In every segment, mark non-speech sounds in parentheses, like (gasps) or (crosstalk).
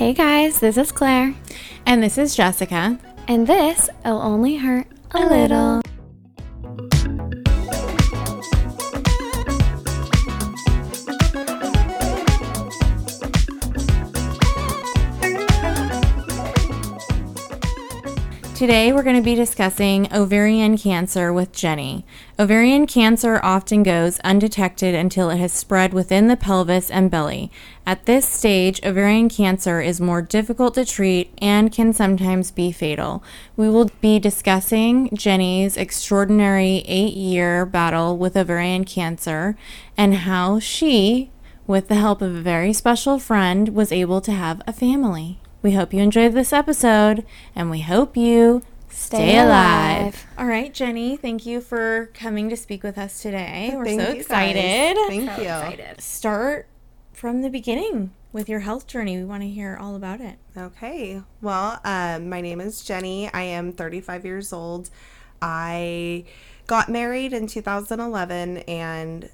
Hey guys, this is Claire, And this is Jessica. and this will only hurt a little. Today we're going to be discussing ovarian cancer with Jenny. Ovarian cancer often goes undetected until it has spread within the pelvis and belly. At this stage, ovarian cancer is more difficult to treat and can sometimes be fatal. We will be discussing Jenny's extraordinary eight year battle with ovarian cancer and how she, with the help of a very special friend, was able to have a family. We hope you enjoyed this episode and we hope you stay, Stay alive. alive. All right, Jenny, thank you for coming to speak with us today. We're Thank so you, guys. excited. Thank you. Start from the beginning with your health journey. We want to hear all about it. Okay. Well, um, my name is Jenny. I am 35 years old. I got married in 2011, and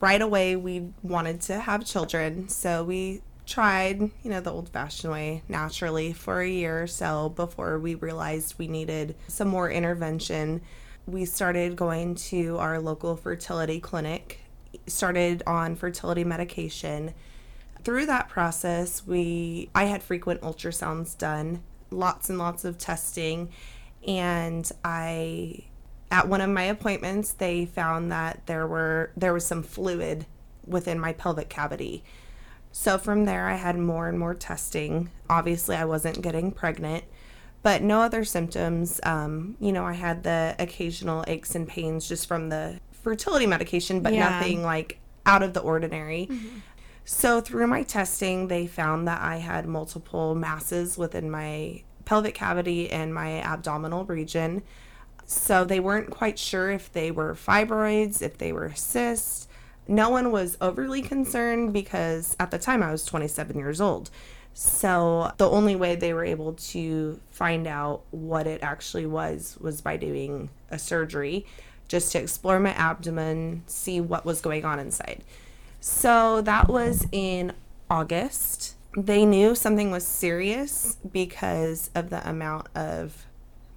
right away we wanted to have children. So we tried, you know, the old fashioned way naturally for a year or so before we realized we needed some more intervention. We started going to our local fertility clinic, started on fertility medication through that process we i had frequent ultrasounds done lots and lots of testing and i at one of my appointments they found that there were there was some fluid within my pelvic cavity so from there i had more and more testing obviously i wasn't getting pregnant but no other symptoms um, you know i had the occasional aches and pains just from the fertility medication but Yeah. nothing like out of the ordinary so, through my testing, they found that I had multiple masses within my pelvic cavity and my abdominal region. So, they weren't quite sure if they were fibroids, if they were cysts. No one was overly concerned because at the time I was 27 years old. So, the only way they were able to find out what it actually was was by doing a surgery just to explore my abdomen, see what was going on inside. So that was in August. They knew something was serious because of the amount of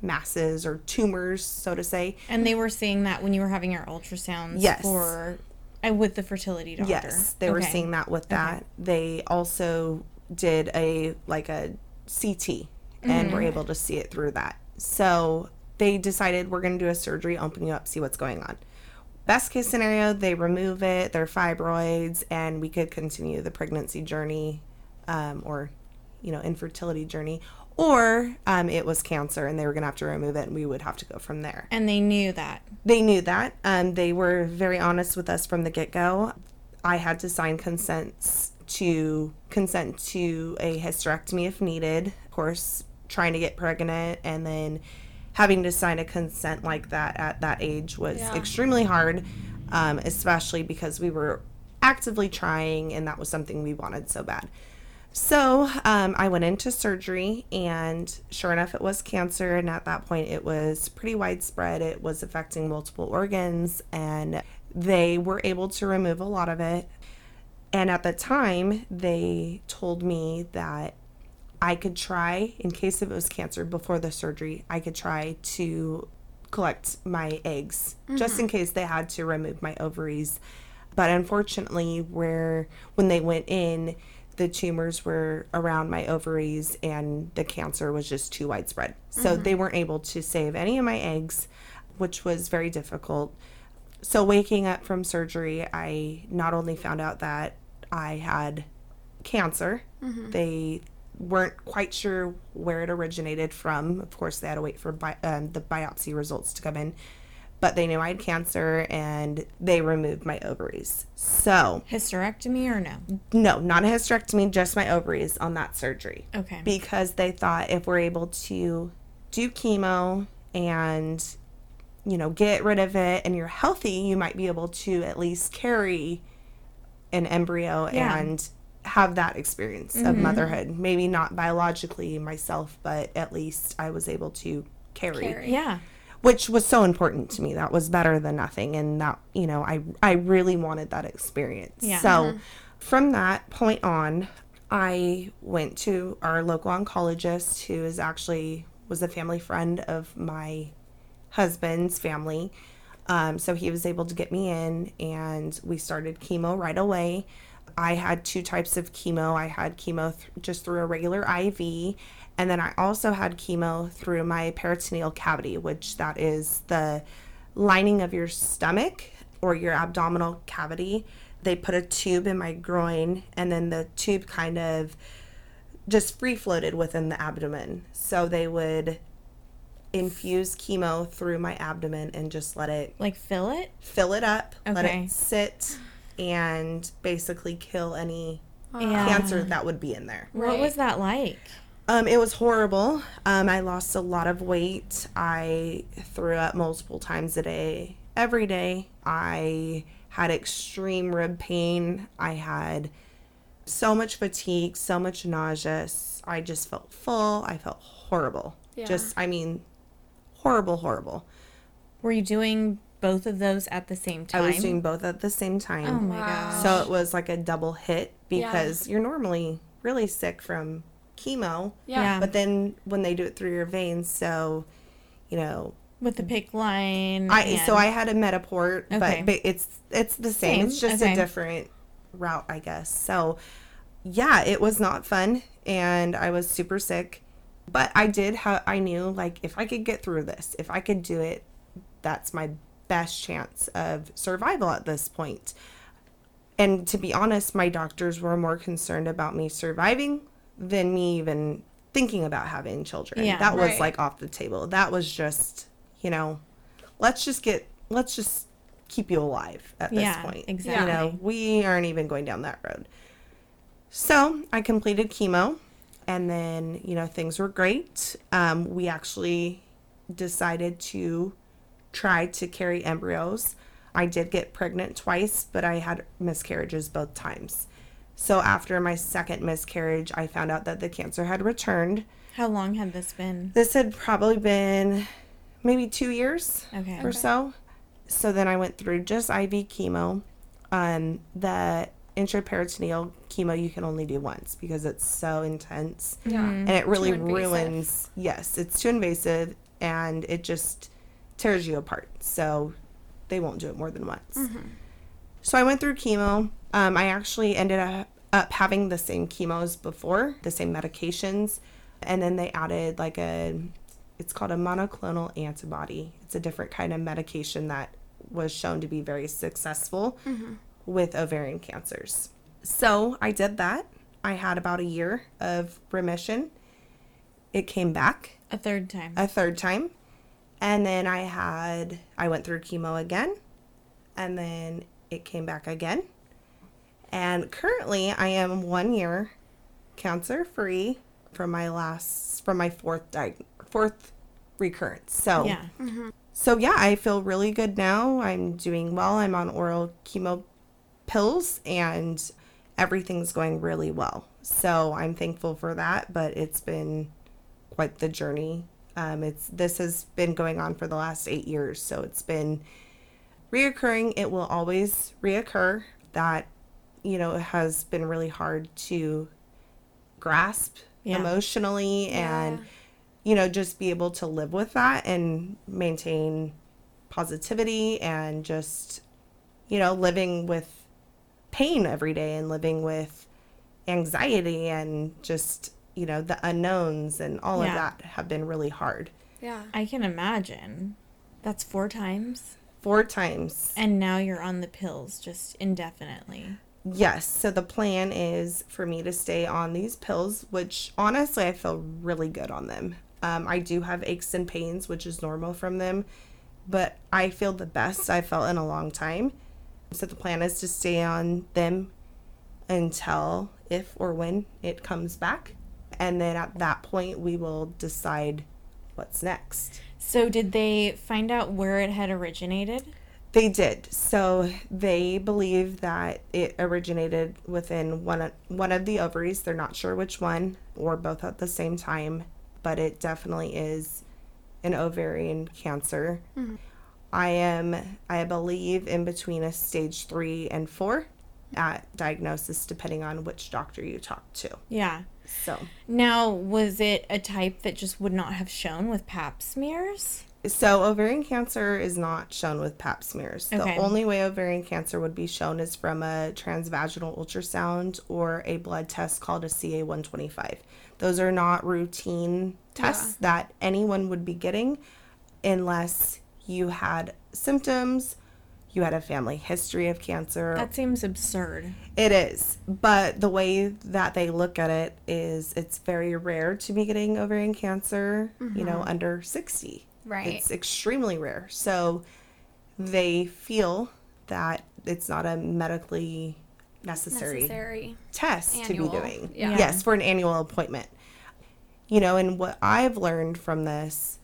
masses or tumors, so to say. And they were seeing that when you were having your ultrasounds Yes. for uh, with the fertility doctor. Yes, they were seeing that with that. They also did a like a CT and were able to see it through that. So they decided we're going to do a surgery, open you up, see what's going on. Best case scenario, they remove it, they're fibroids, and we could continue the pregnancy journey um, or, you know, infertility journey. Or um, it was cancer and they were going to have to remove it and we would have to go from there And they knew that. they knew that. Um, they were very honest with us from the get go. I had to sign consents to consent to a hysterectomy if needed. Of course, trying to get pregnant and then having to sign a consent like that at that age was extremely hard, um, especially because we were actively trying and that was something we wanted so bad. So um, I went into surgery, and sure enough, it was cancer. And at that point, it was pretty widespread. It was affecting multiple organs, and they were able to remove a lot of it. And at the time, they told me that I could try, in case if it was cancer before the surgery, I could try to collect my eggs just in case they had to remove my ovaries. But unfortunately, where when they went in, the tumors were around my ovaries and the cancer was just too widespread. So they weren't able to save any of my eggs, which was very difficult. So waking up from surgery, I not only found out that I had cancer, they weren't quite sure where it originated from. Of course, they had to wait for bi- um, the biopsy results to come in, but they knew I had cancer and they removed my ovaries. So, Hysterectomy or no? no, not a hysterectomy, just my ovaries on that surgery Okay. because they thought if we're able to do chemo and you know get rid of it and you're healthy you might be able to at least carry an embryo Yeah. and have that experience of mm-hmm. motherhood maybe not biologically myself but at least i was able to carry, yeah. Which was so important to me that was better than nothing and that you know i i really wanted that experience Yeah. so from that point on I went to our local oncologist who is actually was a family friend of my husband's family. Um, so he was able to get me in and we started chemo right away. I had two types of chemo. I had chemo th- just through a regular IV, and then I also had chemo through my peritoneal cavity, which that is the lining of your stomach or your abdominal cavity. They put a tube in my groin, and then the tube kind of just free floated within the abdomen. So they would infuse chemo through my abdomen and just let it Like fill it? fill it up, let it sit, and basically kill any Yeah. cancer that would be in there. What was that like? Um, it was horrible. Um, I lost a lot of weight. I threw up multiple times a day, every day. I had extreme rib pain. I had so much fatigue, so much nausea. I just felt full. I felt horrible. Yeah. Just, I mean, horrible, horrible. Were you doing both of those at the same time? I was doing both at the same time. Oh my Wow. gosh. So it was like a double hit because you're normally really sick from chemo. Yeah. But then when they do it through your veins, so you know, With the PICC line. I so I had a Mediport, Okay. but, but it's it's the same. Same, It's just okay. a different route, I guess. So yeah, it was not fun and I was super sick. But I did have I knew like if I could get through this, if I could do it, that's my best chance of survival at this point. And to be honest, my doctors were more concerned about me surviving than me even thinking about having children. Yeah, that was right. like off the table. That was just, you know, let's just get let's just keep you alive at this Yeah, point. exactly. You know, we aren't even going down that road. So I completed chemo and then, you know, things were great. Um, we actually decided to try to carry embryos. I did get pregnant twice, but I had miscarriages both times. So after my second miscarriage, I found out that the cancer had returned. How long had this been? This had probably been maybe two years Okay. or so. So then I went through just IV chemo. Um, the intraperitoneal chemo you can only do once because it's so intense Yeah. and it really ruins. Yes, it's too invasive and it just tears you apart. So they won't do it more than once. So I went through chemo. Um, I actually ended up, up having the same chemos before, the same medications, and then they added like a, it's called a monoclonal antibody. It's a different kind of medication that was shown to be very successful with ovarian cancers. So I did that. I had about a year of remission. It came back A third time. a third time. And then I had, I went through chemo again. And then it came back again. And currently I am one year cancer free from my last, from my fourth, diag- fourth recurrence. So, yeah. so yeah, I feel really good now. I'm doing well. I'm on oral chemo pills and everything's going really well. So I'm thankful for that, but it's been quite the journey. Um, it's this has been going on for the last eight years, so it's been reoccurring. It will always reoccur. That you know it has been really hard to grasp Yeah. emotionally and you know just be able to live with that and maintain positivity and just you know living with pain every day and living with anxiety and just you know the unknowns and all of that have been really hard Yeah. I can imagine. That's four times. four times And now you're on the pills just indefinitely. Yes so the plan is for me to stay on these pills which honestly i feel really good on them. Um, i do have aches and pains which is normal from them but i feel the best i felt in a long time. So the plan is to stay on them until if or when it comes back and then at that point we will decide what's next. So did they find out where it had originated? They did. So they believe that it originated within one of, one of the ovaries. They're not sure which one or both at the same time, but it definitely is an ovarian cancer. Mm-hmm. I am, I believe, in between a stage three and 4 at diagnosis depending on which doctor you talk to. Yeah. So, Now, was it a type that just would not have shown with pap smears? So ovarian cancer is not shown with pap smears. Okay. The only way ovarian cancer would be shown is from a transvaginal ultrasound or a blood test called a CA125. Those are not routine tests that anyone would be getting unless you had symptoms, you had a family history of cancer, That seems absurd. It is, but the way that they look at it is it's very rare to be getting ovarian cancer, you know, mm-hmm. under 60. Right. It's extremely rare. So they feel that it's not a medically necessary, Necessary. test Annual, to be doing. yeah. Yes, for an annual appointment. You know, and what I've learned from this,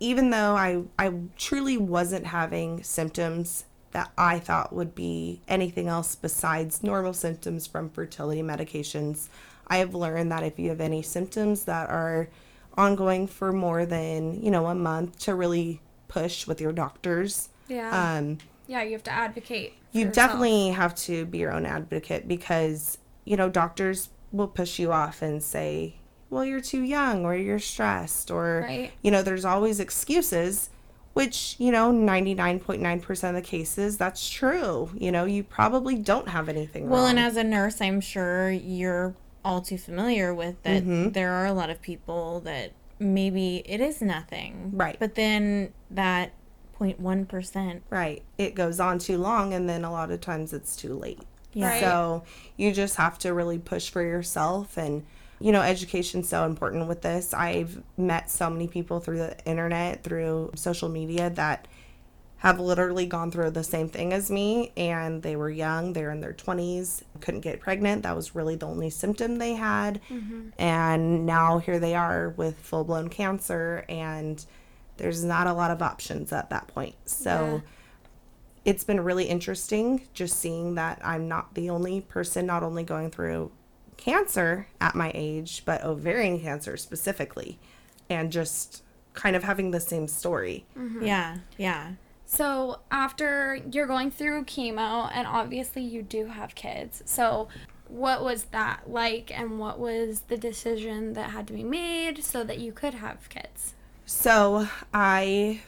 even though I, I truly wasn't having symptoms that I thought would be anything else besides normal symptoms from fertility medications, I have learned that if you have any symptoms that are ongoing for more than, you know, a month, to really push with your doctors. Yeah. Um, yeah, you have to advocate. you yourself. definitely have to be your own advocate because you know doctors will push you off and say well you're too young or you're stressed or Right. you know there's always excuses which you know 99.9% of the cases that's true you know you probably don't have anything Well, wrong. and as a nurse, I'm sure you're all too familiar with that Mm-hmm. there are a lot of people that maybe it is nothing. Right. But then that 0.1%. Right. It goes on too long and then a lot of times it's too late. Yeah. Right. So you just have to really push for yourself and you know, education's so important with this. I've met so many people through the internet, through social media that have literally gone through the same thing as me and they were young, they're in their 20s, couldn't get pregnant. That was really the only symptom they had. Mm-hmm. And now here they are with full-blown cancer and there's not a lot of options at that point. So it's been really interesting just seeing that I'm not the only person not only going through cancer at my age, but ovarian cancer specifically, and just kind of having the same story. Mm-hmm. Yeah. Yeah. So after you're going through chemo, and obviously you do have kids. So what was that like, and what was the decision that had to be made so that you could have kids? So I,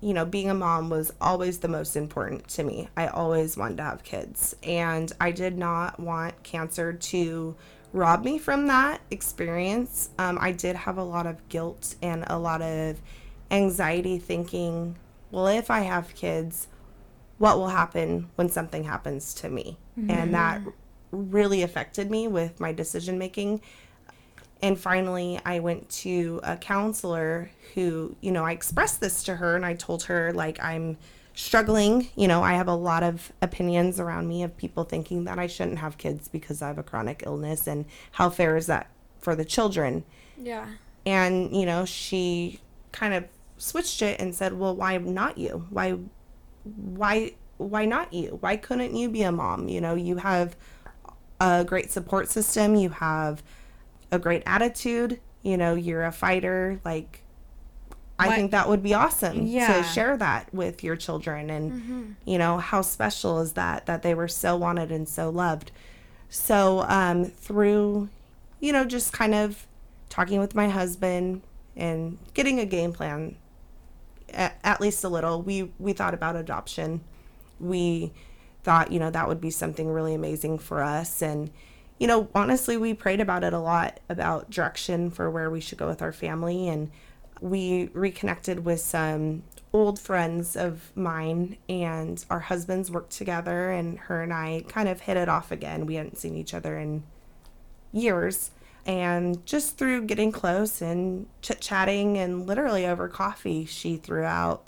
you know, being a mom was always the most important to me. I always wanted to have kids, and I did not want cancer to rob me from that experience. Um, I did have a lot of guilt and a lot of anxiety thinking, well, if I have kids, what will happen when something happens to me? And mm-hmm. that really affected me with my decision making. And finally, I went to a counselor who, you know, I expressed this to her and I told her, like, I'm struggling. You know, I have a lot of opinions around me of people thinking that I shouldn't have kids because I have a chronic illness. And how fair is that for the children? Yeah. And, you know, she kind of switched it and said, well, why not you? Why, why, why not you? Why couldn't you be a mom? You know, you have a great support system, you have a great attitude, you know, you're a fighter. Like, I What- think that would be awesome Yeah. to share that with your children. And, you know, how special is that, that they were so wanted and so loved. So, um, through, you know, just kind of talking with my husband and getting a game plan, at, at least a little, we, we thought about adoption. We thought, you know, that would be something really amazing for us. And, you know, honestly, we prayed about it a lot about direction for where we should go with our family. And we reconnected with some old friends of mine, and our husbands worked together, and her and I kind of hit it off again. We hadn't seen each other in years. And just through getting close and chit chatting and literally over coffee, she threw out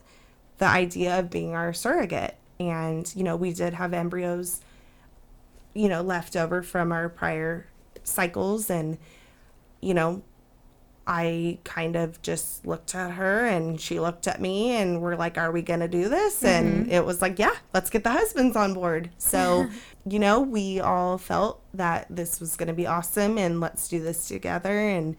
the idea of being our surrogate. And, you know, we did have embryos, you know, left over from our prior cycles. And, you know, I kind of just looked at her and she looked at me and we're like, Are we going to do this? And mm-hmm. it was like, Yeah, let's get the husbands on board. So, (laughs) you know, we all felt that this was going to be awesome and let's do this together. And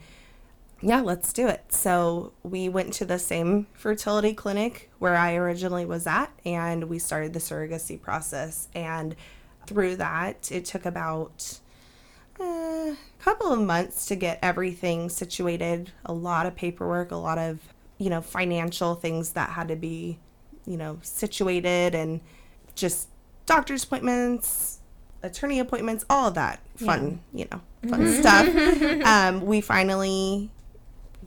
yeah, let's do it. So we went to the same fertility clinic where I originally was at and we started the surrogacy process. And through that. It took about a couple of months to get everything situated. A lot of paperwork, a lot of you know financial things that had to be you know situated, and just doctor's appointments, attorney appointments, all of that fun, you know, fun stuff. (laughs) um, we finally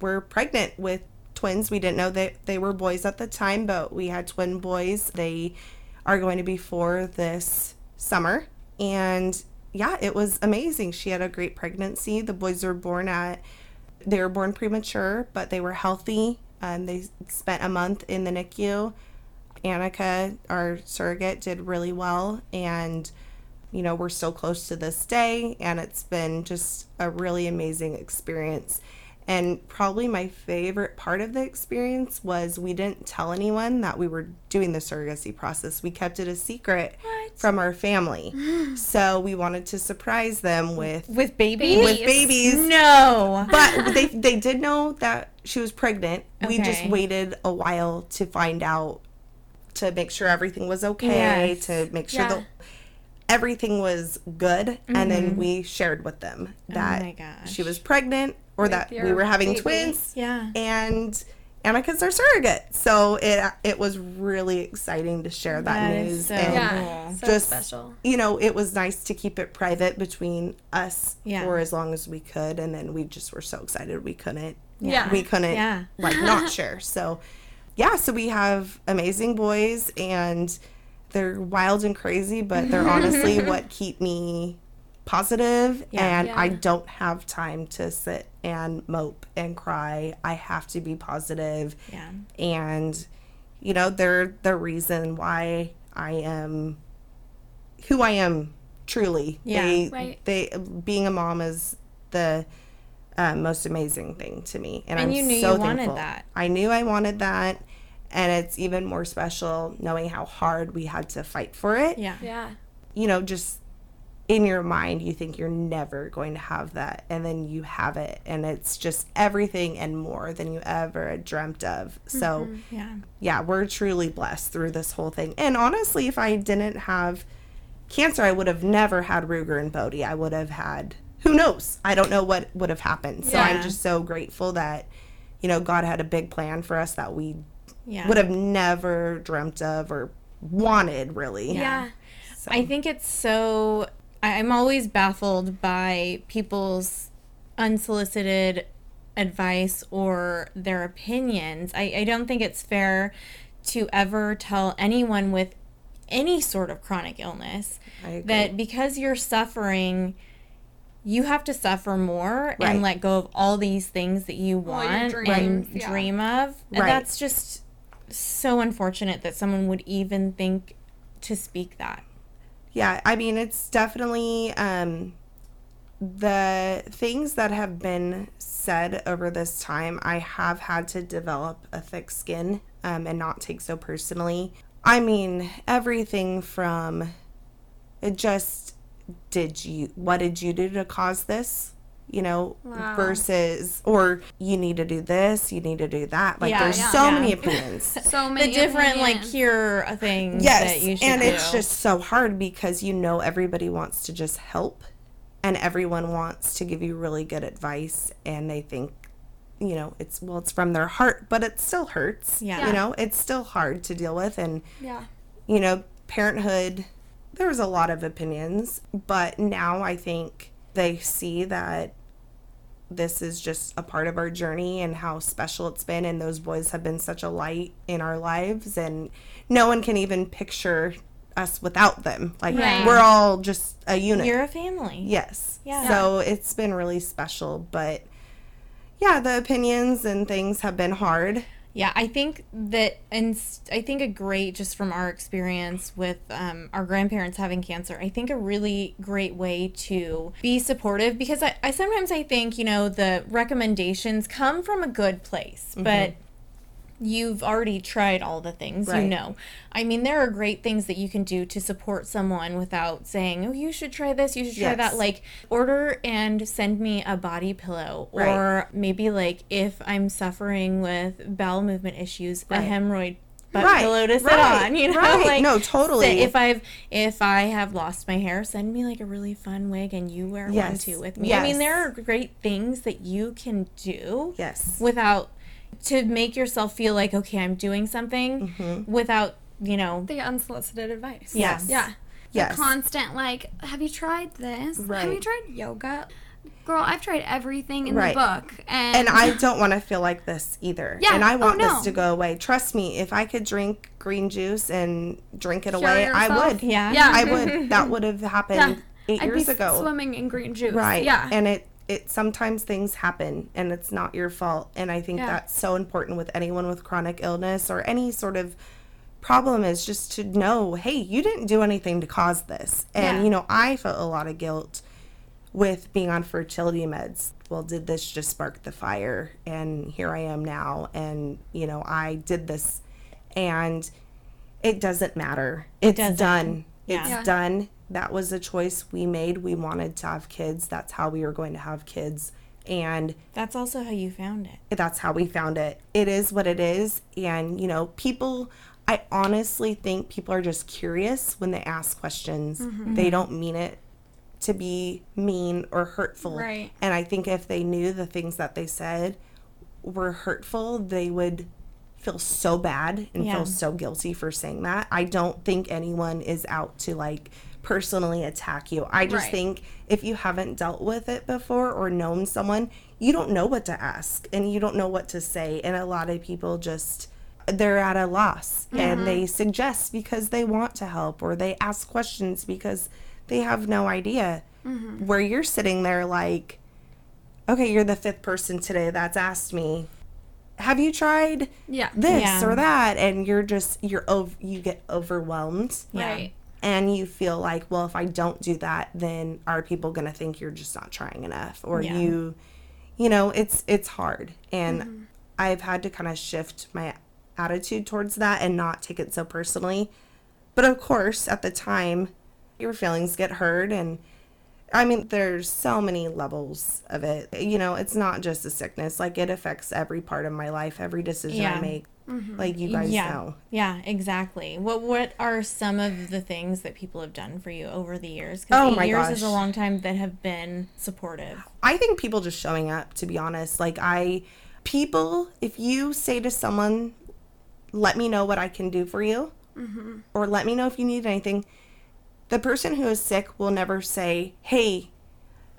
were pregnant with twins. We didn't know that they were boys at the time, but we had twin boys. They are going to be four this summer. And yeah, it was amazing. She had a great pregnancy. The boys were born at, they were born premature, but they were healthy. Um, they spent a month in the NICU. Annika, our surrogate, did really well. And, you know, we're so close to this day. And it's been just a really amazing experience. And probably my favorite part of the experience was we didn't tell anyone that we were doing the surrogacy process. We kept it a secret What? From our family. so we wanted to surprise them with With babies? with babies. No. But they they did know that she was pregnant. We just waited a while to find out to make sure everything was okay, Yes. to make sure Yeah. that everything was good, and then mm-hmm. we shared with them oh that my gosh. she was pregnant or that we were having baby. twins Yeah. and Annika's our surrogate. So it it was really exciting to share that, That is news so and Yeah, cool. so just special. you know, it was nice to keep it private between us Yeah. for as long as we could and then we just were so excited we couldn't Yeah. we couldn't Yeah. like not (laughs) share. So yeah, so we have amazing boys and they're wild and crazy, but they're (laughs) honestly what keep me positive Yeah. and I don't have time to sit and mope and cry. I have to be positive Yeah. and you know they're the reason why I am who I am truly. Yeah. they, Right. they being a mom is the uh, most amazing thing to me, and, And I'm you knew so you wanted thankful. that. I knew I wanted that, and it's even more special knowing how hard we had to fight for it. Yeah. Yeah. You know, just in your mind, you think you're never going to have that, and then you have it, and it's just everything and more than you ever dreamt of. So mm-hmm. Yeah. yeah, we're truly blessed through this whole thing. And honestly, if I didn't have cancer, I would have never had Ruger and Bodie. I would have had who knows? I don't know what would have happened. So I'm just so grateful that you know God had a big plan for us that we Yeah. would have never dreamt of or wanted really. Yeah. So, I think it's so. I- I'm always baffled by people's unsolicited advice or their opinions. I, I don't think it's fair to ever tell anyone with any sort of chronic illness that because you're suffering, you have to suffer more Right. and let go of all these things that you want dreams, and yeah. dream of. And that's just so unfortunate that someone would even think to speak that. Yeah, I mean, it's definitely um, the things that have been said over this time. I have had to develop a thick skin um, and not take so personally. I mean, everything from it just did you, what did you do to cause this? You know, Wow. versus, or you need to do this, you need to do that. Like, Yeah, there's yeah, so yeah. many opinions. (laughs) So many The many different like opinions. cure things yes that you should and do. it's just so hard because you know everybody wants to just help and everyone wants to give you really good advice and they think you know it's well it's from their heart but it still hurts Yeah. you know it's still hard to deal with and Yeah. you know parenthood there was a lot of opinions but now i think they see that this is just a part of our journey and how special it's been and those boys have been such a light in our lives and no one can even picture us without them like Right. we're all just a unit You're a family. yes Yeah. so it's been really special but yeah the opinions and things have been hard Yeah, I think that, and I think a great, just from our experience with um, our grandparents having cancer, I think a really great way to be supportive because I, I sometimes I think, you know, the recommendations come from a good place, but you've already tried all the things, you know. I mean, there are great things that you can do to support someone without saying, oh, you should try this, you should try Yes. that. Like, order and send me a body pillow. Right. Or maybe, like, if I'm suffering with bowel movement issues, Right. a hemorrhoid butt Right, pillow to sit right, on. You know, right. like No, totally. sit- If I've if I have lost my hair, send me like a really fun wig, and you wear one too with me. I mean, there are great things that you can do. Yes. Without to make yourself feel like okay, I'm doing something Mm-hmm. without you know. The unsolicited advice. Yes. Yeah. The constant like, have you tried this? Have you tried yoga? Girl, I've tried everything in Right. the book, and, and I don't want to feel like this either. Yeah, And I oh, want no. this to go away. Trust me, if I could drink green juice and drink it Cure away, I would. Yeah. Yeah. I would. That would have (laughs) happened Yeah. eight I'd years be ago. swimming in green juice. Right. Yeah. And it it sometimes things happen and it's not your fault. And I think Yeah. that's so important with anyone with chronic illness or any sort of problem is just to know, hey, you didn't do anything to cause this. And Yeah. you know, I felt a lot of guilt with being on fertility meds. Well, did this just spark the fire? And here I am now. And, you know, I did this. And it doesn't matter. It's doesn't. done. Yeah. It's done. That was a choice we made. We wanted to have kids. That's how we were going to have kids. And That's also how you found it. that's how we found it. It is what it is. And, you know, people, I honestly think people are just curious when they ask questions. Mm-hmm. They mm-hmm. don't mean it to be mean or hurtful. Right. And I think if they knew the things that they said were hurtful, they would feel so bad and Yeah. feel so guilty for saying that. I don't think anyone is out to like personally attack you. I just Right. think if you haven't dealt with it before or known someone, you don't know what to ask and you don't know what to say. And a lot of people just they're at a loss and they mm-hmm. suggest because they want to help or they ask questions because they have no idea. Mm-hmm. Where you're sitting there like, okay, you're the fifth person today that's asked me, have you tried yeah. this Yeah. or that? And you're just you're over you get overwhelmed Yeah. Right. And you feel like, well, if I don't do that, then are people going to think you're just not trying enough or Yeah. you you know, it's it's hard. And Mm-hmm. I've had to kind of shift my attitude towards that and not take it so personally. But of course, at the time, your feelings get hurt and I mean, there's so many levels of it. You know, it's not just a sickness. Like it affects every part of my life, every decision Yeah. I make. Mm-hmm. Like you guys yeah. know. Yeah, exactly. What what are some of the things that people have done for you over the years? Oh eight my years is a long time that have been supportive. I think people just showing up, to be honest. Like, I, people, if you say to someone, let me know what I can do for you, or let me know if you need anything, the person who is sick will never say, hey,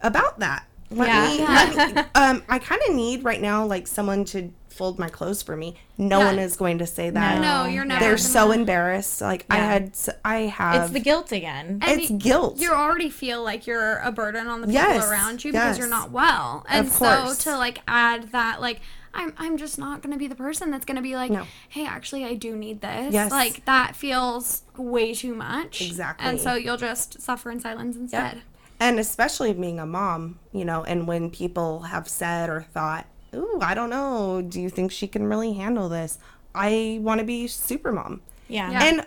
about that. Let Yeah. me, let me (laughs) um, I kind of need right now, like, someone to fold my clothes for me. No Yeah. one is going to say that. No, you're not. They're gonna- so embarrassed. Like, I had, I have, It's the guilt again. And it's guilt. You already feel like you're a burden on the people Yes, around you because yes. you're not well. And so to like add that like I'm I'm just not going to be the person that's going to be like, No. "Hey, actually I do need this." Yes. Like that feels way too much. Exactly. And so you'll just suffer in silence instead. And especially being a mom, you know, and when people have said or thought, Ooh, I don't know, do you think she can really handle this? I want to be super mom. yeah. Yeah. And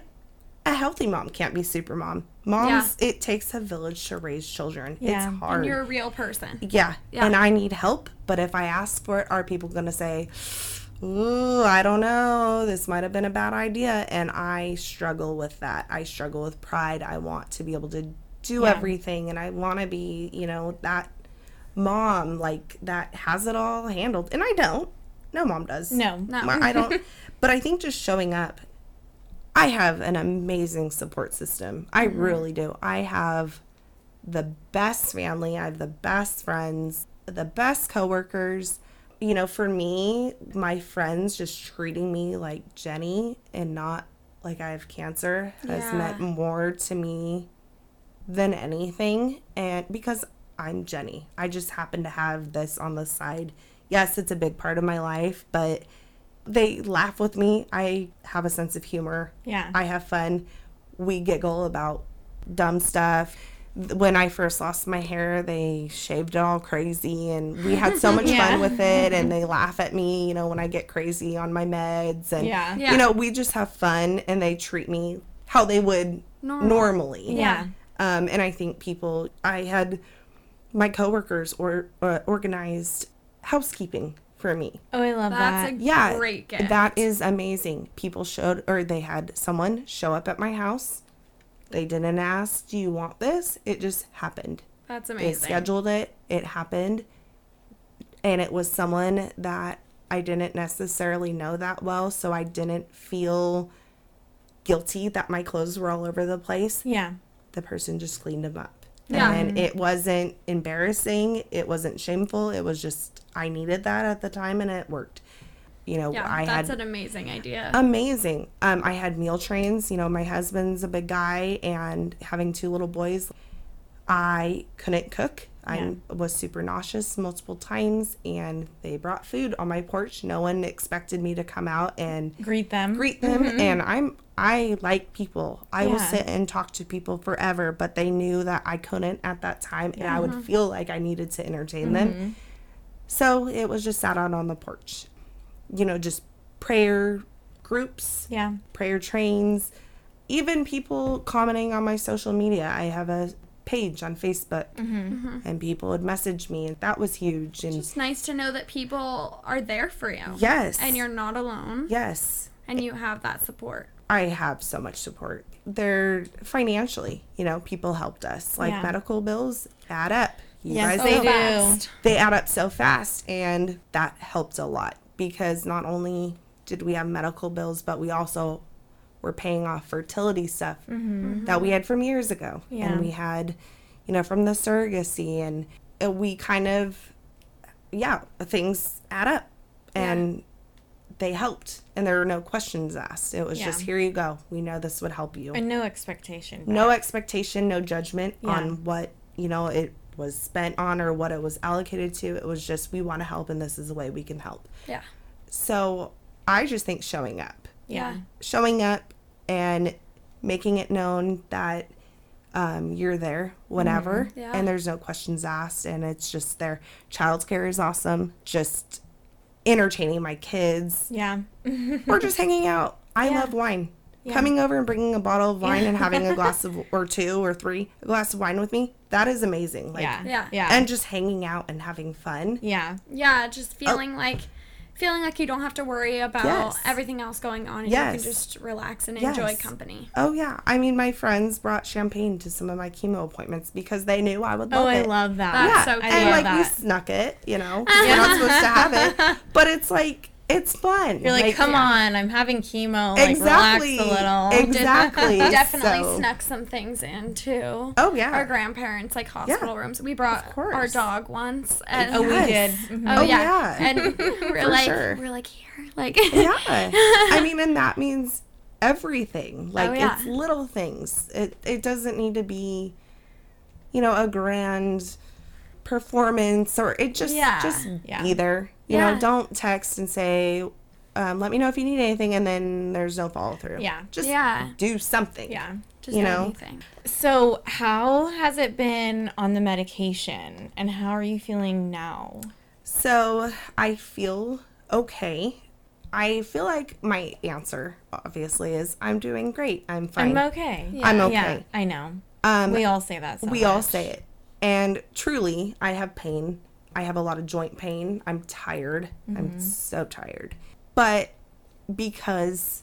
a healthy mom can't be super mom. Moms, it takes a village to raise children. Yeah. It's hard. And you're a real person. yeah. Yeah. And I need help. But if I ask for it, are people going to say, Ooh, I don't know. This might have been a bad idea. And I struggle with that. I struggle with pride. I want to be able to do Yeah. everything. And I want to be, you know, that mom, like, that has it all handled. And I don't. No mom does. No. not My- I don't. (laughs) But I think just showing up, I have an amazing support system. I mm-hmm. really do. I have the best family. I have the best friends, the best coworkers. You know, for me, my friends just treating me like Jenny and not like I have cancer has Yeah. meant more to me than anything. And because I'm Jenny, I just happen to have this on the side. Yes, it's a big part of my life, but they laugh with me. I have a sense of humor. Yeah. I have fun. We giggle about dumb stuff. When I first lost my hair, they shaved it all crazy, and we had so much (laughs) Yeah. fun with it. And they laugh at me, you know, when I get crazy on my meds. And, Yeah. Yeah. you know, we just have fun, and they treat me how they would Normal. normally. Yeah. Um, and I think people, I had my coworkers or uh, organized housekeeping for me. Oh, I love That's that. a Yeah, great gift. that is amazing. People showed, or they had someone show up at my house. They didn't ask, "Do you want this?" It just happened. That's amazing. They scheduled it. It happened, and it was someone that I didn't necessarily know that well, so I didn't feel guilty that my clothes were all over the place. yeah. The person just cleaned them up. Yeah. And it wasn't embarrassing. It wasn't shameful. It was just I needed that at the time and it worked. You know, Yeah, I that's had an amazing idea. amazing. Um, I had meal trains. You know, my husband's a big guy, and having two little boys, I couldn't cook. I was super nauseous multiple times, and they brought food on my porch. No one expected me to come out and Greet them. greet them, and I'm I like people. I will sit and talk to people forever, but they knew that I couldn't at that time, and I would uh-huh. feel like I needed to entertain them. Mm-hmm. So it was just sat out on the porch. You know, just prayer groups Yeah. prayer trains, even people commenting on my social media. I have a page on Facebook, mm-hmm. Mm-hmm. and people would message me, and that was huge. And it's nice to know that people are there for you. yes, And you're not alone. yes, And you have that support. I have so much support. They're financially, you know, people helped us. Like Yeah. medical bills add up. You Yes, guys they know. do. Fast. They add up so fast, and that helped a lot because not only did we have medical bills, but we also were paying off fertility stuff that we had from years ago, Mm-hmm. Yeah. and we had, you know, from the surrogacy, and uh, we kind of, yeah, things add up, and they helped, and there were no questions asked. It was Yeah. just here you go. We know this would help you And no expectation. no expectation, no judgment Yeah. on what you know it was spent on or what it was allocated to. It was just we want to help, and this is the way we can help. Yeah. So I just think showing up, Yeah. showing up, and making it known that um, you're there whenever, Yeah. and there's no questions asked, and it's just there. Childcare is awesome. Just entertaining my kids Yeah. or just hanging out. I Yeah. love wine. Coming over and bringing a bottle of wine and having a glass of (laughs) or two or three a glass of wine with me. That is amazing. Like yeah. Yeah. Yeah. and just hanging out and having fun. yeah. Yeah, Oh. just feeling like feeling like you don't have to worry about Yes. everything else going on and you can just relax and enjoy company. Oh yeah. I mean my friends brought champagne to some of my chemo appointments because they knew I would oh, love it. Oh, I love that. That's yeah. so I and love like that. we snuck it, you know. 'cause We're not (laughs) supposed to have it. But it's like it's fun. You're like, come on, I'm having chemo. Exactly. Like, relax a little. (laughs) Exactly. (laughs) Definitely So- snuck some things in too. Oh yeah. Our grandparents like hospital rooms. We brought our dog once and oh, we did. Mhm. Oh, Oh, yeah. yeah. (laughs) And we're like sure. we're like here. Like yeah i mean and that means everything like Oh, yeah. it's little things it it doesn't need to be you know a grand performance or it just Yeah. just Yeah. be there you Yeah. know don't text and say um, let me know if you need anything and then there's no follow through Yeah. just Yeah. do something Yeah. just you know. anything. So, how has it been on the medication, and how are you feeling now? so i feel okay i feel like my answer obviously is i'm doing great i'm fine I'm okay. Yeah. I'm okay Yeah, I know. um, we all say that. So we all say it. And truly, I have pain. I have a lot of joint pain. I'm tired. I'm so tired. But because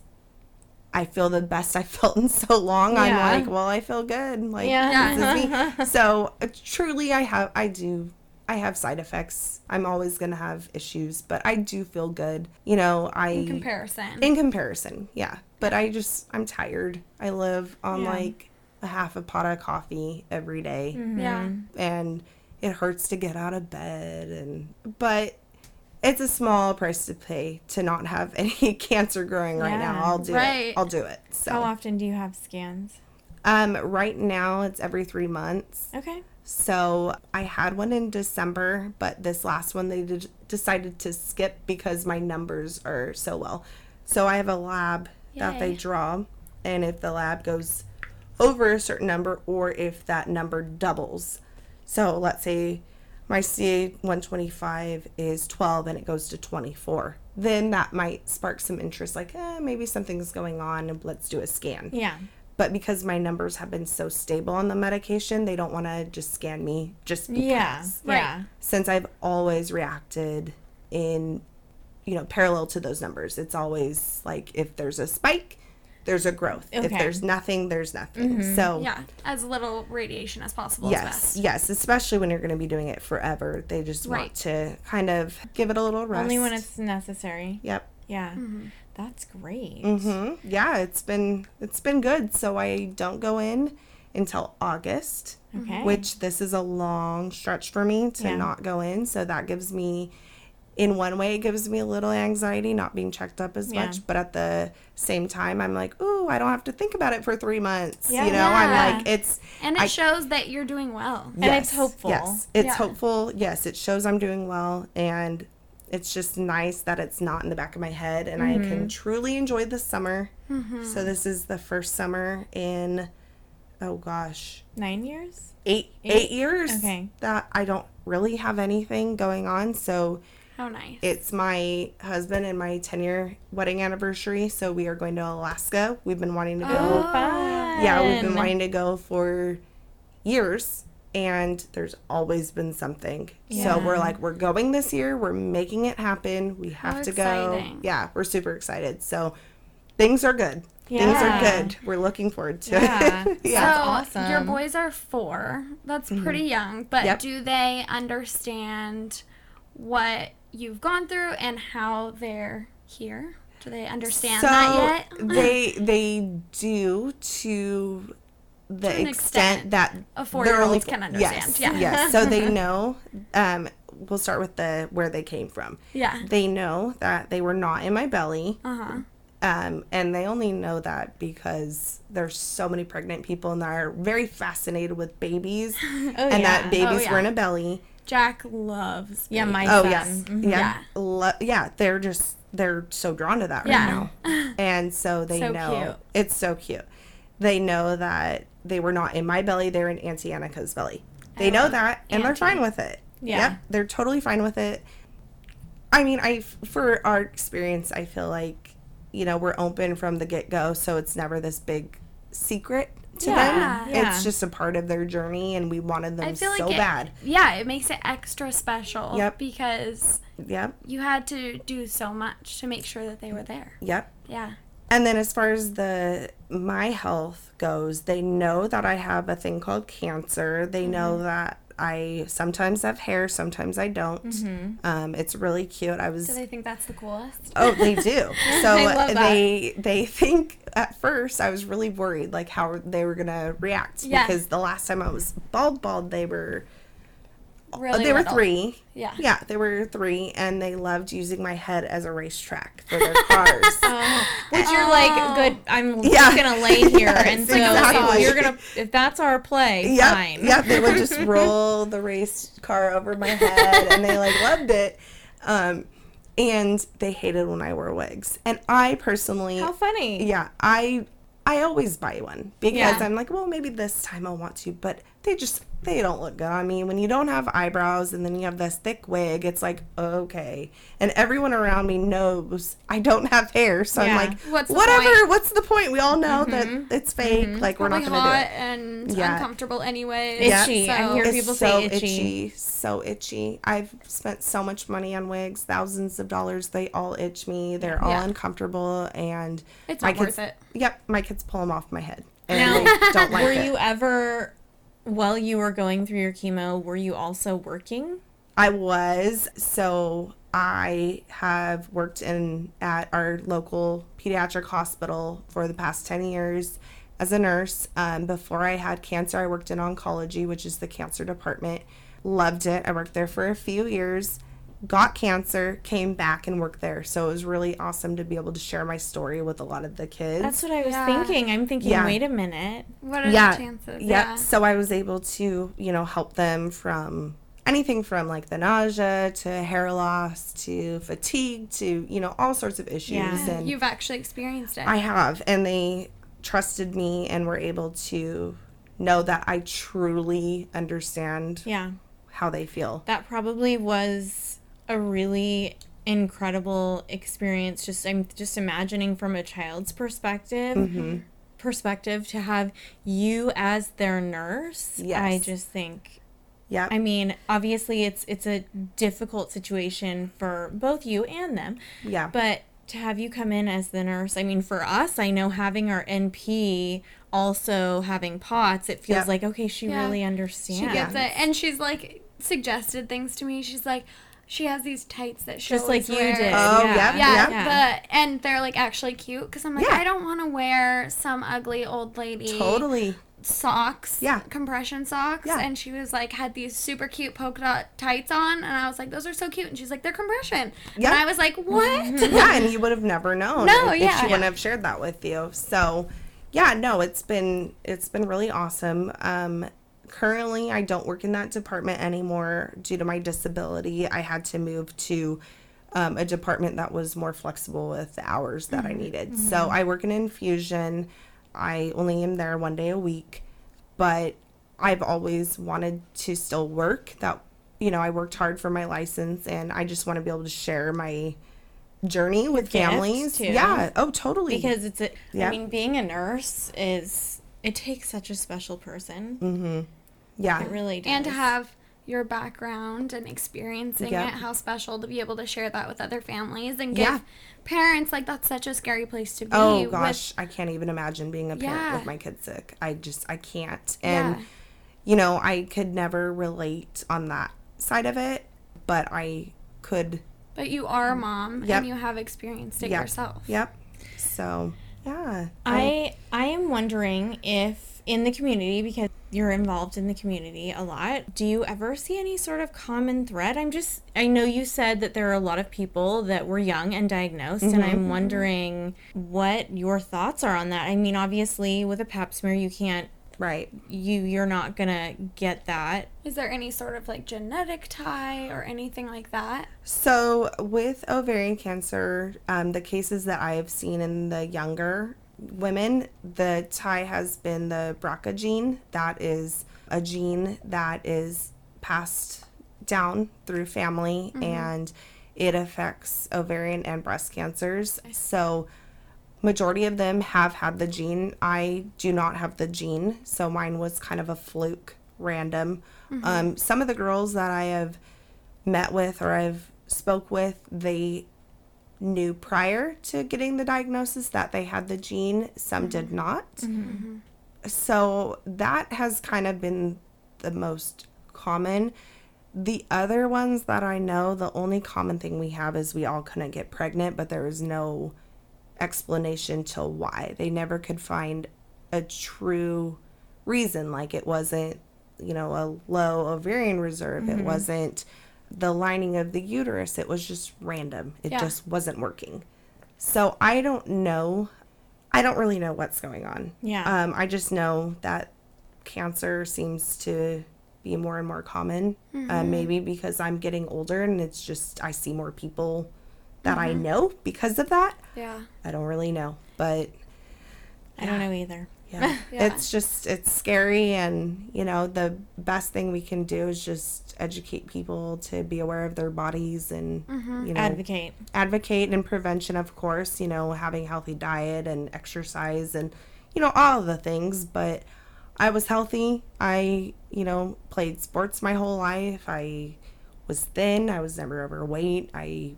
I feel the best I (laughs) felt in so long, Yeah. I'm like, well, I feel good. Like, Yeah. this is me. (laughs) so uh, truly, I have, I do. I have side effects. I'm always going to have issues, but I do feel good. You know, I In comparison. in comparison, yeah. But I just I'm tired. I live on Yeah. like a half a pot of coffee every day, yeah. and it hurts to get out of bed and but it's a small price to pay to not have (laughs) any cancer growing right now. I'll do Right. it. I'll do it. So How often do you have scans? um right now it's every 3 months. Okay. So I had one in December, but this last one they did, decided to skip because my numbers are so well. So I have a lab that they draw, and if the lab goes over a certain number or if that number doubles. So let's say my CA 125 is 12 and it goes to 24. Then that might spark some interest like, eh, maybe something's going on and let's do a scan Yeah. but because my numbers have been so stable on the medication, they don't want to just scan me just because. Yeah. Right. Yeah. Since I've always reacted in you know parallel to those numbers it's always like if there's a spike there's a growth if there's nothing there's nothing so Yeah, as little radiation as possible. is yes best. yes especially when you're going to be doing it forever they just Right. want to kind of give it a little rest Only when it's necessary. yep Yeah. That's great. Mm-hmm. yeah it's been it's been good so i don't go in until august Okay. which this is a long stretch for me to Yeah. not go in. So that gives me, in one way, it gives me a little anxiety not being checked up as Yeah. much. But at the same time, I'm like, ooh, I don't have to think about it for three months. Yeah. You know, I'm like, it's. And it I- shows that you're doing well. And it's hopeful. Yes, it's Yeah. hopeful. Yes, it shows I'm doing well. And it's just nice that it's not in the back of my head and I Mm-hmm. can truly enjoy the summer. So this is the first summer in, oh gosh, Nine years? eight Eight? eight years Okay. that I don't really have anything going on. So How nice. it's my husband and my 10 year wedding anniversary. So we are going to Alaska. We've been wanting to go. Oh. oh fun. Yeah, we've been wanting to go for years. And there's always been something. Yeah. So we're like, we're going this year. We're making it happen. We have How to go. Yeah, we're super excited. So things are good. Yeah. Things are good. We're looking forward to Yeah. it. (laughs) so yeah. awesome. your boys are four. That's pretty mm-hmm. young. But Yep. do they understand what you've gone through and how they're here? Do they understand that yet? (laughs) they they do to the an extent, extent. that A they're four-year-old only- can Yes, yeah. yes. So they (laughs) know. Um, we'll start with the where they came from. Yeah. They know that they were not in my belly. Uh huh. Um, and they only know that because there's so many pregnant people and they're very fascinated with babies (laughs) Oh, and yeah. that babies Oh, were in a belly. Jack loves. Yeah, my Oh son. yes, Mhm. yeah, Yeah. Lo- yeah. They're just they're so drawn to that right Yeah. now, (laughs) and so they So know cute. it's so cute. They know that they were not in my belly; they're in Auntie Annika's belly. They know love that, and they're fine with it. Yeah. Yep, they're totally fine with it. I mean, I for our experience, I feel like you know we're open from the get go, so it's never this big secret to Yeah. them. Yeah. It's just a part of their journey, and we wanted them I feel so like it, bad. Yeah, it makes it extra special. Yep. Because Yep, you had to do so much to make sure that they were there. yep. Yeah. And then as far as the my health goes, they know that I have a thing called cancer. They Mm-hmm. know that I sometimes have hair, sometimes I don't. Um, it's really cute. I was Do they think that's the coolest? Oh, they do. (laughs) So I love that. they they think at first I was really worried like how they were gonna react Yeah. because the last time I was bald bald they were Really they were little. three. Yeah. Yeah, they were three and they loved using my head as a racetrack for their cars. (laughs) Which you're like, good. I'm (laughs) Yeah. just gonna lay (laughs) here, Yes, and so exactly. if you're gonna, if that's our play, Yep, fine. yep. They would just roll the race car over my head, and they like loved it. Um, and they hated when I wore wigs. And I personally, How funny. yeah, I I always buy one because Yeah. I'm like, well, maybe this time I'll want to, but they just they don't look good on me. When you don't have eyebrows and then you have this thick wig, it's like okay. And everyone around me knows I don't have hair, so Yeah. I'm like, What's whatever. point? What's the point? We all know that mm-hmm. it's mm-hmm. fake. Like we're Probably not gonna do hot it. and Yeah. uncomfortable anyway. Itchy. I hear It's people so say itchy. itchy, so itchy. I've spent so much money on wigs, thousands of dollars. They all itch me. They're all Yeah. uncomfortable, and It's my not worth kids. it. Yep, my kids pull them off my head, and Now, they don't (laughs) like were it. you ever, while you were going through your chemo, were you also working? I was so I have worked in at our local pediatric hospital for the past ten years as a nurse. Um, before I had cancer, I worked in oncology, which is the cancer department. Loved it. I worked there for a few years. Got cancer, came back and worked there. So it was really awesome to be able to share my story with a lot of the kids. That's what I was Yeah. thinking. I'm thinking, Yeah. wait a minute. What are yeah, the chances? Yeah. So I was able to, you know, help them from anything from like the nausea to hair loss to fatigue to, you know, all sorts of issues. Yeah. And You've actually experienced it. I have. And they trusted me and were able to know that I truly understand Yeah. how they feel. That probably was a really incredible experience. Just I'm just imagining from a child's perspective. Mm-hmm. Perspective to have you as their nurse. Yes. I just think yeah I mean, obviously it's it's a difficult situation for both you and them. Yeah. But to have you come in as the nurse, I mean, for us, I know having our NP also having POTS, it feels Yep. like okay, she Yeah. really understands. She gets it, and she's like suggested things to me. She's like, she has these tights that she Just like you wears. did. Oh, yeah. yep, Yeah, yep. but and they're like actually cute because I'm like Yeah. I don't want to wear some ugly old lady Totally. socks, Yeah. compression socks, Yeah. and she was like had these super cute polka dot tights on, and I was like those are so cute, and she's like they're compression, Yeah. and I was like what? yeah, and you would have never known No, if, if yeah. she wouldn't have shared that with you. So, yeah, no, it's been it's been really awesome. Um, currently, I don't work in that department anymore due to my disability. I had to move to um, a department that was more flexible with the hours that I needed. So I work in infusion. I only am there one day a week, but I've always wanted to still work. That you know, I worked hard for my license, and I just want to be able to share my journey with families. too. Yeah. Oh, totally. because it's a. I Yeah. mean, being a nurse is it takes such a special person. Mm-hmm. Yeah. It really does. and to have your background and experiencing Yep. it, how special to be able to share that with other families and give Yeah. parents like that's such a scary place to be. Oh with- gosh, I can't even imagine being a parent Yeah. with my kid sick. I just I can't. And Yeah. you know, I could never relate on that side of it, but I could but you are a mom Yep. and you have experienced it Yep. yourself. Yep. So, yeah. I I am wondering if in the community because you're involved in the community a lot, do you ever see any sort of common thread? I'm just I know you said that there are a lot of people that were young and diagnosed and I'm mm-hmm. wondering what your thoughts are on that. I mean, obviously with a pap smear you can't right. you you're not going to get that. Is there any sort of like genetic tie or anything like that? So, with ovarian cancer, um, the cases that I have seen in the younger women, the tie has been the BRCA gene. That is a gene that is passed down through family and it affects ovarian and breast cancers. So, majority of them have had the gene. I do not have the gene, so mine was kind of a fluke, random. Mm-hmm. Um, some of the girls that I have met with or I've spoke with, they knew prior to getting the diagnosis that they had the gene. Some mm-hmm. did not. Mm-hmm. So that has kind of been the most common. The other ones that I know, the only common thing we have is we all couldn't get pregnant, but there was no explanation to why. They never could find a true reason. Like it wasn't, you know, a low ovarian reserve. It wasn't the lining of the uterus. It was just random. It Yeah. just wasn't working. So I don't know. I don't really know what's going on. Yeah. Um, I just know that cancer seems to be more and more common. Uh, maybe because I'm getting older and it's just I see more people that I mm-hmm. know because of that. Yeah. I don't really know, but I don't know either. yeah, (laughs) Yeah. it's just it's scary, and you know the best thing we can do is just educate people to be aware of their bodies and mm-hmm. you know Advocate. advocate and prevention, of course. You know, having a healthy diet and exercise, and you know all of the things. But I was healthy. I you know played sports my whole life. I was thin. I was never overweight. I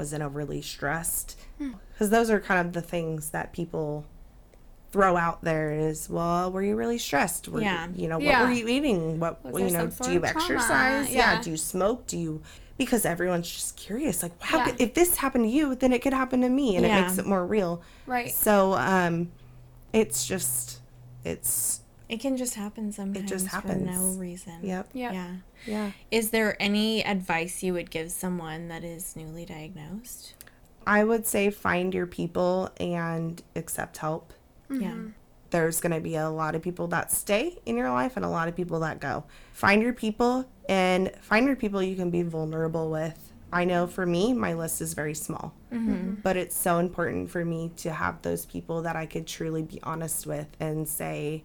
wasn't overly stressed because those are kind of the things that people throw out there is well were you really stressed were Yeah. you, you know Yeah. what were you eating what Was you know do you exercise yeah. Yeah. do you smoke do you because everyone's just curious like Yeah. could, if this happened to you then it could happen to me and it makes it more real Right. so um it's just it's It can just happen sometimes It just for no reason. yep Yeah. Yeah. yeah Is there any advice you would give someone that is newly diagnosed? i would say find your people and accept help Yeah. Mm-hmm. there's going to be a lot of people that stay in your life and a lot of people that go. Find your people and find your people you can be vulnerable with. I know for me, my list is very small, mm-hmm. Mm-hmm. but it's so important for me to have those people that I could truly be honest with and say,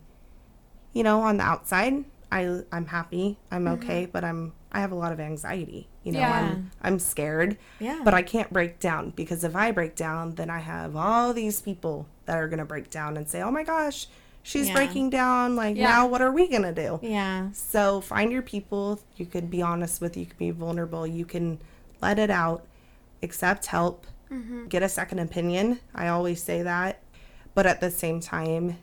you know, on the outside, I I'm happy, I'm mm-hmm. okay, but I'm I have a lot of anxiety. You know, Yeah. I'm I'm scared, Yeah. but I can't break down because if I break down, then I have all these people that are going to break down and say, "Oh my gosh, she's Yeah. breaking down. Like, Yeah. now what are we going to do? Yeah. So find your people. You could be honest with, you can be vulnerable. You can let it out, accept help, mm-hmm. get a second opinion. I always say that. But at the same time,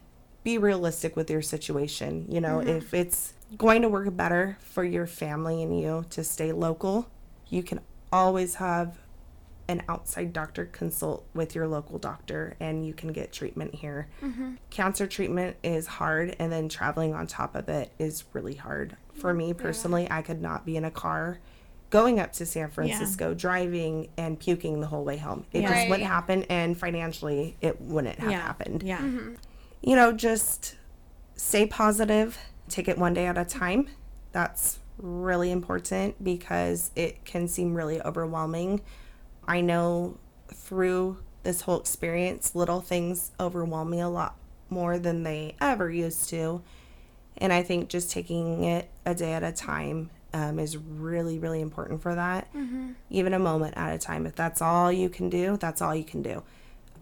be realistic with your situation. You know, mm-hmm. if it's going to work better for your family and you to stay local, you can always have an outside doctor consult with your local doctor and you can get treatment here. Mm-hmm. Cancer treatment is hard, and then traveling on top of it is really hard. For me personally, I could not be in a car going up to San Francisco, driving and puking the whole way home. It just Right. wouldn't happen, and financially, it wouldn't have Yeah. happened Yeah. Mm-hmm. You know, just stay positive, take it one day at a time. That's really important because it can seem really overwhelming. I know through this whole experience, little things overwhelm me a lot more than they ever used to. And I think just taking it a day at a time um, is really, really important for that. Even a moment at a time. If that's all you can do, that's all you can do.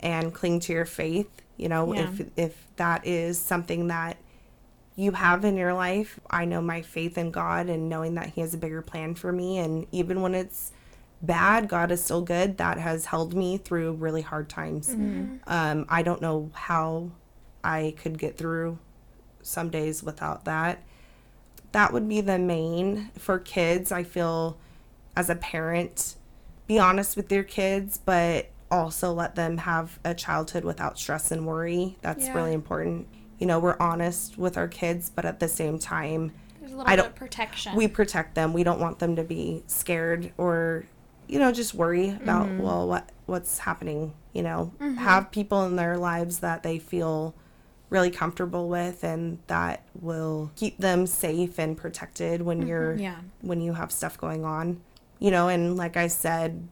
And cling to your faith. You know, Yeah. if if that is something that you have in your life, I know my faith in God and knowing that He has a bigger plan for me. And even when it's bad, God is still good. That has held me through really hard times. Um, I don't know how I could get through some days without that. That would be the main for kids. I feel as a parent, be honest with your kids, but also let them have a childhood without stress and worry. That's Yeah. really important. You know, we're honest with our kids, but at the same time, There's a little I don't- of protection. we protect them. We don't want them to be scared or, you know, just worry about mm-hmm. well, what what's happening. You know, mm-hmm. have people in their lives that they feel really comfortable with and that will keep them safe and protected when mm-hmm. you're Yeah. when you have stuff going on. You know, and like I said,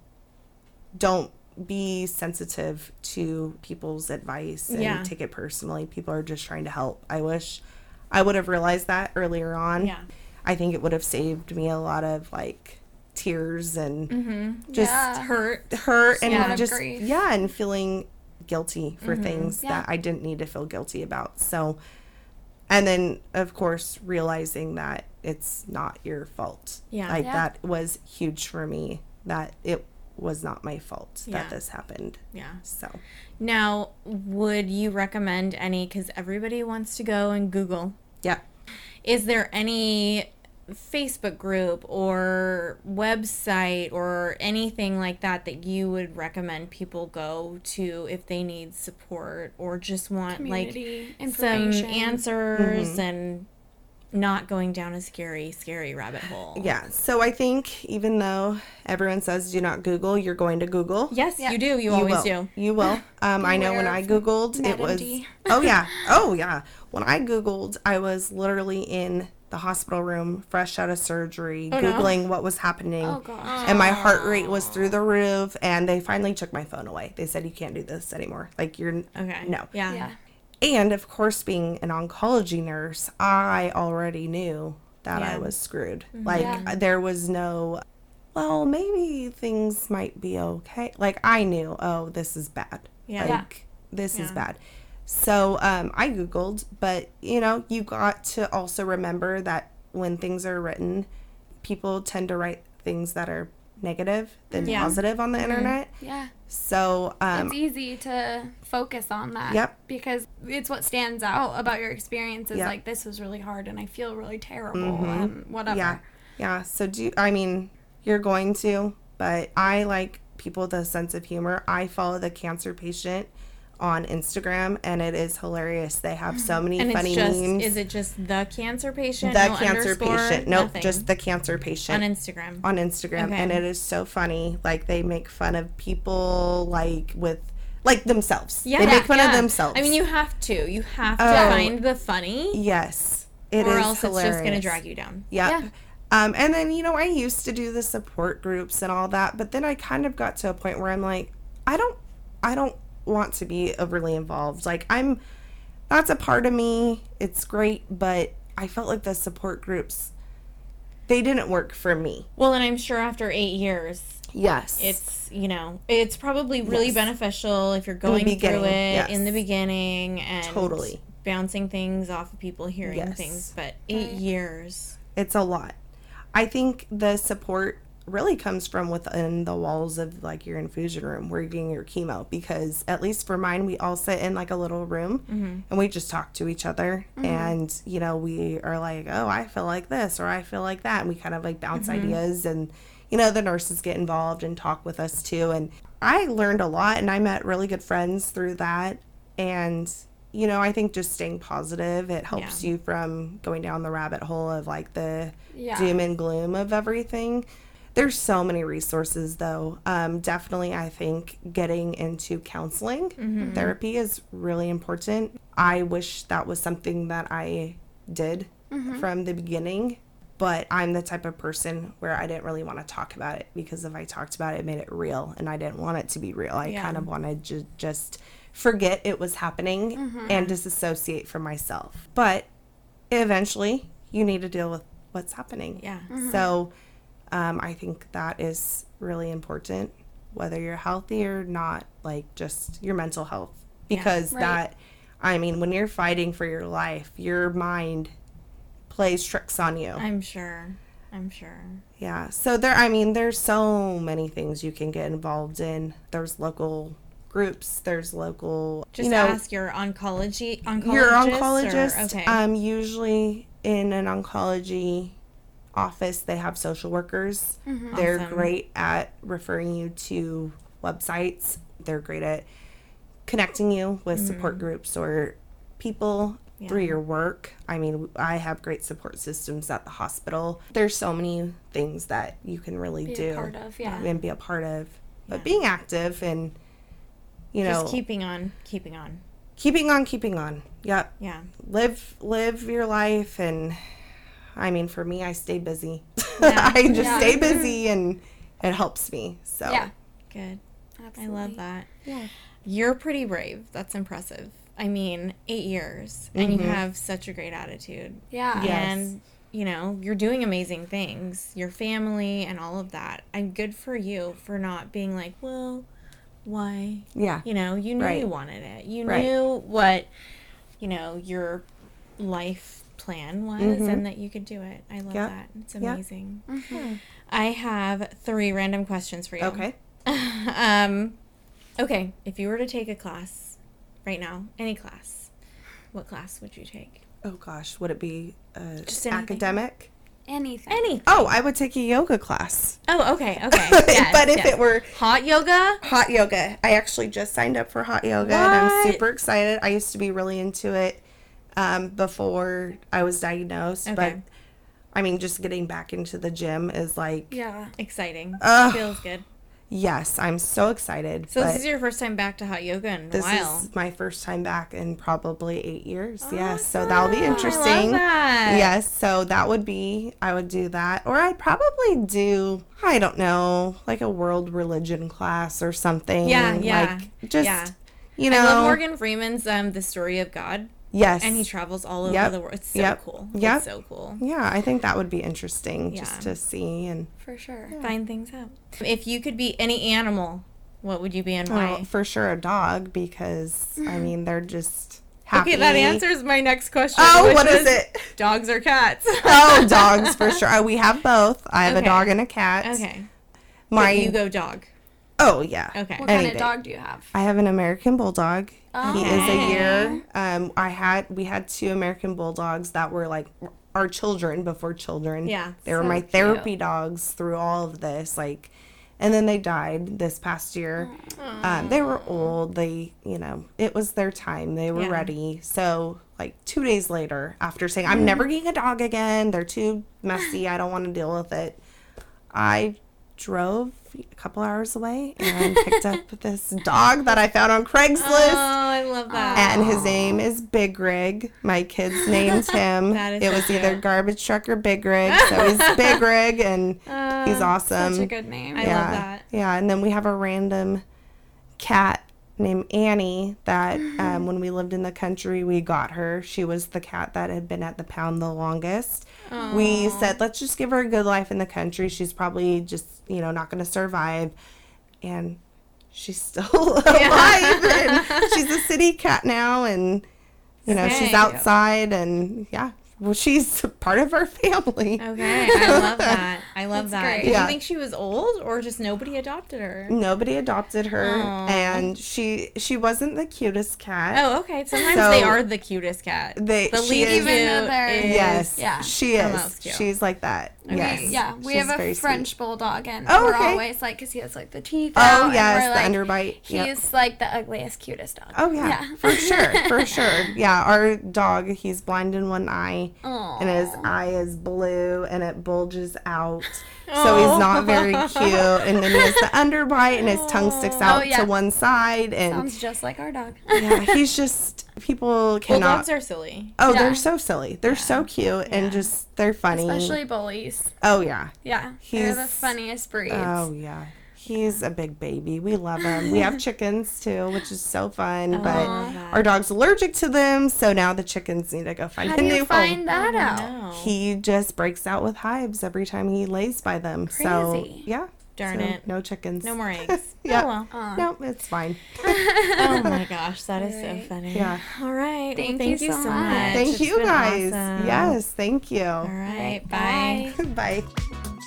don't be sensitive to people's advice and Yeah. take it personally. People are just trying to help. I wish I would have realized that earlier on. Yeah. I think it would have saved me a lot of like tears and Mm-hmm. just Yeah. Hurt. hurt and of just yeah, and feeling guilty for Mm-hmm. things Yeah. that I didn't need to feel guilty about. So and then of course realizing that it's not your fault. Yeah. Like Yeah. that was huge for me that it was not my fault Yeah. that this happened. Yeah. So Now, would you recommend any? Because everybody wants to go and Google. yeah. Is there any Facebook group or website or anything like that that you would recommend people go to if they need support or just want Community like some answers Mm-hmm. and not going down a scary, scary rabbit hole? Yeah. So I think even though everyone says do not Google, you're going to Google. Yes, Yeah. you do. You, always will. do. You will. (laughs) Um, I know when I of googled, it was. WebMD. (laughs) Oh yeah. Oh yeah. When I googled, I was literally in the hospital room, fresh out of surgery, no. googling what was happening, Oh gosh. and my heart rate was through the roof. And they finally took my phone away. They said you can't do this anymore. Like you're Okay. no. Yeah. Yeah. And of course, being an oncology nurse, I already knew that Yeah. I was screwed. Like Yeah. there was no, well, maybe things might be okay. Like I knew, oh, this is bad. Yeah. Like this is bad. So um, I googled, but you know, you got to also remember that when things are written, people tend to write things that are negative than Yeah. positive on the internet. Yeah. So um, it's easy to focus on that. Yep. Because it's what stands out about your experience is Yep. like this was really hard and I feel really terrible and whatever. Yeah. Yeah. So do I mean you're going to, but I like people with a sense of humor. I follow the cancer patient on Instagram and it is hilarious. They have so many And funny it's just, memes. is it just the cancer patient? the No cancer patient. Nope, Nothing. just the cancer patient on Instagram. on Instagram Okay. and it is so funny. Like they make fun of people like with like themselves. Yeah, They make fun yeah. of themselves. I mean, you have to. You have to Oh. find the funny, Yes. It is or else hilarious. it's just going to drag you down. Yep. Yeah. Um, and then, you know, I used to do the support groups and all that, but then I kind of got to a point where I'm like, I don't, I don't want to be overly involved. Like, I'm, that's a part of me. It's great, but I felt like the support groups, they didn't work for me. Well, and I'm sure after eight years, Yes. it's you know, it's probably really Yes. beneficial if you're going through it yes. in the beginning and Totally. bouncing things off of people, hearing Yes. things, but eight years. it's a lot. I think the support really comes from within the walls of like your infusion room where you're getting your chemo because at least for mine we all sit in like a little room mm-hmm. and we just talk to each other mm-hmm. and you know we are like oh I feel like this or I feel like that and we kind of like bounce mm-hmm. ideas and you know the nurses get involved and talk with us too and I learned a lot and I met really good friends through that and you know I think just staying positive it helps Yeah. you from going down the rabbit hole of like the Yeah. doom and gloom of everything. There's so many resources though. Um, definitely, I think getting into counseling mm-hmm. therapy is really important. I wish that was something that I did mm-hmm. from the beginning, but I'm the type of person where I didn't really want to talk about it because if I talked about it, it made it real, and I didn't want it to be real. I Yeah. kind of wanted to just forget it was happening mm-hmm. and disassociate from myself. But eventually you need to deal with what's happening. Yeah. So um, I think that is really important, whether you're healthy or not, like just your mental health. Because Right. that, I mean, when you're fighting for your life, your mind plays tricks on you. I'm sure. I'm sure. Yeah. So there, I mean, there's so many things you can get involved in. There's local groups. There's local, Just you know, ask your oncology oncologist. your or- oncologist. okay. Um, usually in an oncology office, they have social workers. Mm-hmm. They're Awesome. great at referring you to websites. They're great at connecting you with support mm-hmm. groups or people through your work. I mean, I have great support systems at the hospital. There's so many things that you can really Be do a part of, yeah. and be a part of. But being active and you know, Just keeping on, keeping on. keeping on, keeping on. Yep Yeah. live live your life and i mean for me i stay busy (laughs) Yeah. i just Yeah. stay (laughs) busy and it helps me so Yeah. Good. Absolutely. I love that. Yeah. You're pretty brave. That's impressive. I mean, eight years, and you Mhm. have such a great attitude. Yeah. Yes. And, you know, you're doing amazing things. Your family and all of that. And good for you for not being like, well, why? yeah You know, you knew Right. you wanted it. You Right. knew what, you know, your life plan was Mhm. and that you could do it. I love Yep. that. It's Yep. amazing. Mhm. I have three random questions for you. okay (laughs) um, okay, if you were to take a class right now, any class, what class would you take? oh gosh would it be uh, Just anything. academic Anything. Any. oh i would take a yoga class Oh, okay, (laughs) okay. Yes, but if yes. it were hot yoga, hot yoga i actually just signed up for hot yoga and i'm super excited i used to be really into it um, before i was diagnosed but i mean just getting back into the gym is like Yeah. exciting. Ugh. Feels good. yes i'm so excited So this is your first time back to hot yoga in a while. This is my first time back in probably eight years. Yes, so that'll be interesting. That. Yes, so that would be I would do that, or I'd probably do I don't know like a world religion class or something. Yeah, yeah, Like just yeah. you know. I love Morgan Freeman's um, The Story of God, Yes, and he travels all over Yep. the world. It's so Yep. cool. Yeah. So cool. yeah, I think that would be interesting Yeah. just to see and For sure. Find things out. If you could be any animal, what would you be and oh, why? well, for sure a dog because I (gasps) mean they're just happy. Okay, that answers my next question. Oh, what is was it? Dogs or cats? oh, (laughs) dogs for sure. Oh, we have both. I have Okay. a dog and a cat. okay. My But you go dog. Oh yeah. Okay. What kind Anything. of dog do you have? I have an American Bulldog. He is a year. Um, I had we had two American Bulldogs that were like our children before children. Yeah. they were So my cute. therapy dogs through all of this. Like, and then they died this past year. Um, they were old. They, you know, it was their time. They were Yeah. ready. So like two days later, after saying I'm never getting a dog again, they're too messy. I don't want to deal with it. I drove a couple hours away and picked up (laughs) this dog that I found on Craigslist. Oh, I love that. And his name is Big Rig. My kids named (laughs) him. That is it so was either. Garbage Truck or Big Rig. So he's (laughs) Big Rig and he's awesome. Such a good name. I love that. Yeah, and then we have a random cat named Annie that (gasps) um, when we lived in the country, we got her. She was the cat that had been at the pound the longest. We said, let's just give her a good life in the country. She's probably just, you know, not going to survive. And she's still (laughs) alive. and (laughs) she's a city cat now. And You know, she's outside and yeah, well, she's part of our family. Okay, I love (laughs) that. I love That's that. great. Did Yeah. you think she was old, or just nobody adopted her? Nobody adopted her, Aw. and she she wasn't the cutest cat. Oh, okay. Sometimes So- they are the cutest cat. They- the she least is- cute Even though is- yes, yeah. she is. She's like that. Yes, Yeah, we She's have very a sweet. French bulldog, and Oh, we're okay. always like, because he has like the teeth. Oh out, yes, we're, the like, underbite. He's Yep. like the ugliest, cutest dog. Oh yeah, for sure, for (laughs) sure. Yeah, our dog, he's blind in one eye, Aw. and his eye is blue, and it bulges out. So he's not very cute. And then he has the underbite, and his tongue sticks oh, out Oh, yeah. to one side, and Sounds just like our dog. yeah, he's just people cannot. Bulldogs are silly. oh, Yeah. they're so silly. They're so cute, and just they're funny. Especially bullies. oh yeah. Yeah. They're the funniest breeds. Oh yeah. He's a big baby. We love him. We have (laughs) chickens too, which is so fun. but love that. our dog's allergic to them, so now the chickens need to go find How a do new you find home. that out? He just breaks out with hives every time he lays by them. So Crazy. yeah. Darn So, it. No chickens. No more eggs. (laughs) Yeah. Oh, well. Aw. No, it's fine. (laughs) oh my gosh, that is Alright. so funny. Yeah. All right. Thank well, thank you you so so much. much. Thank It's you guys. awesome. Yes, thank you. All right. Bye. Bye. Bye.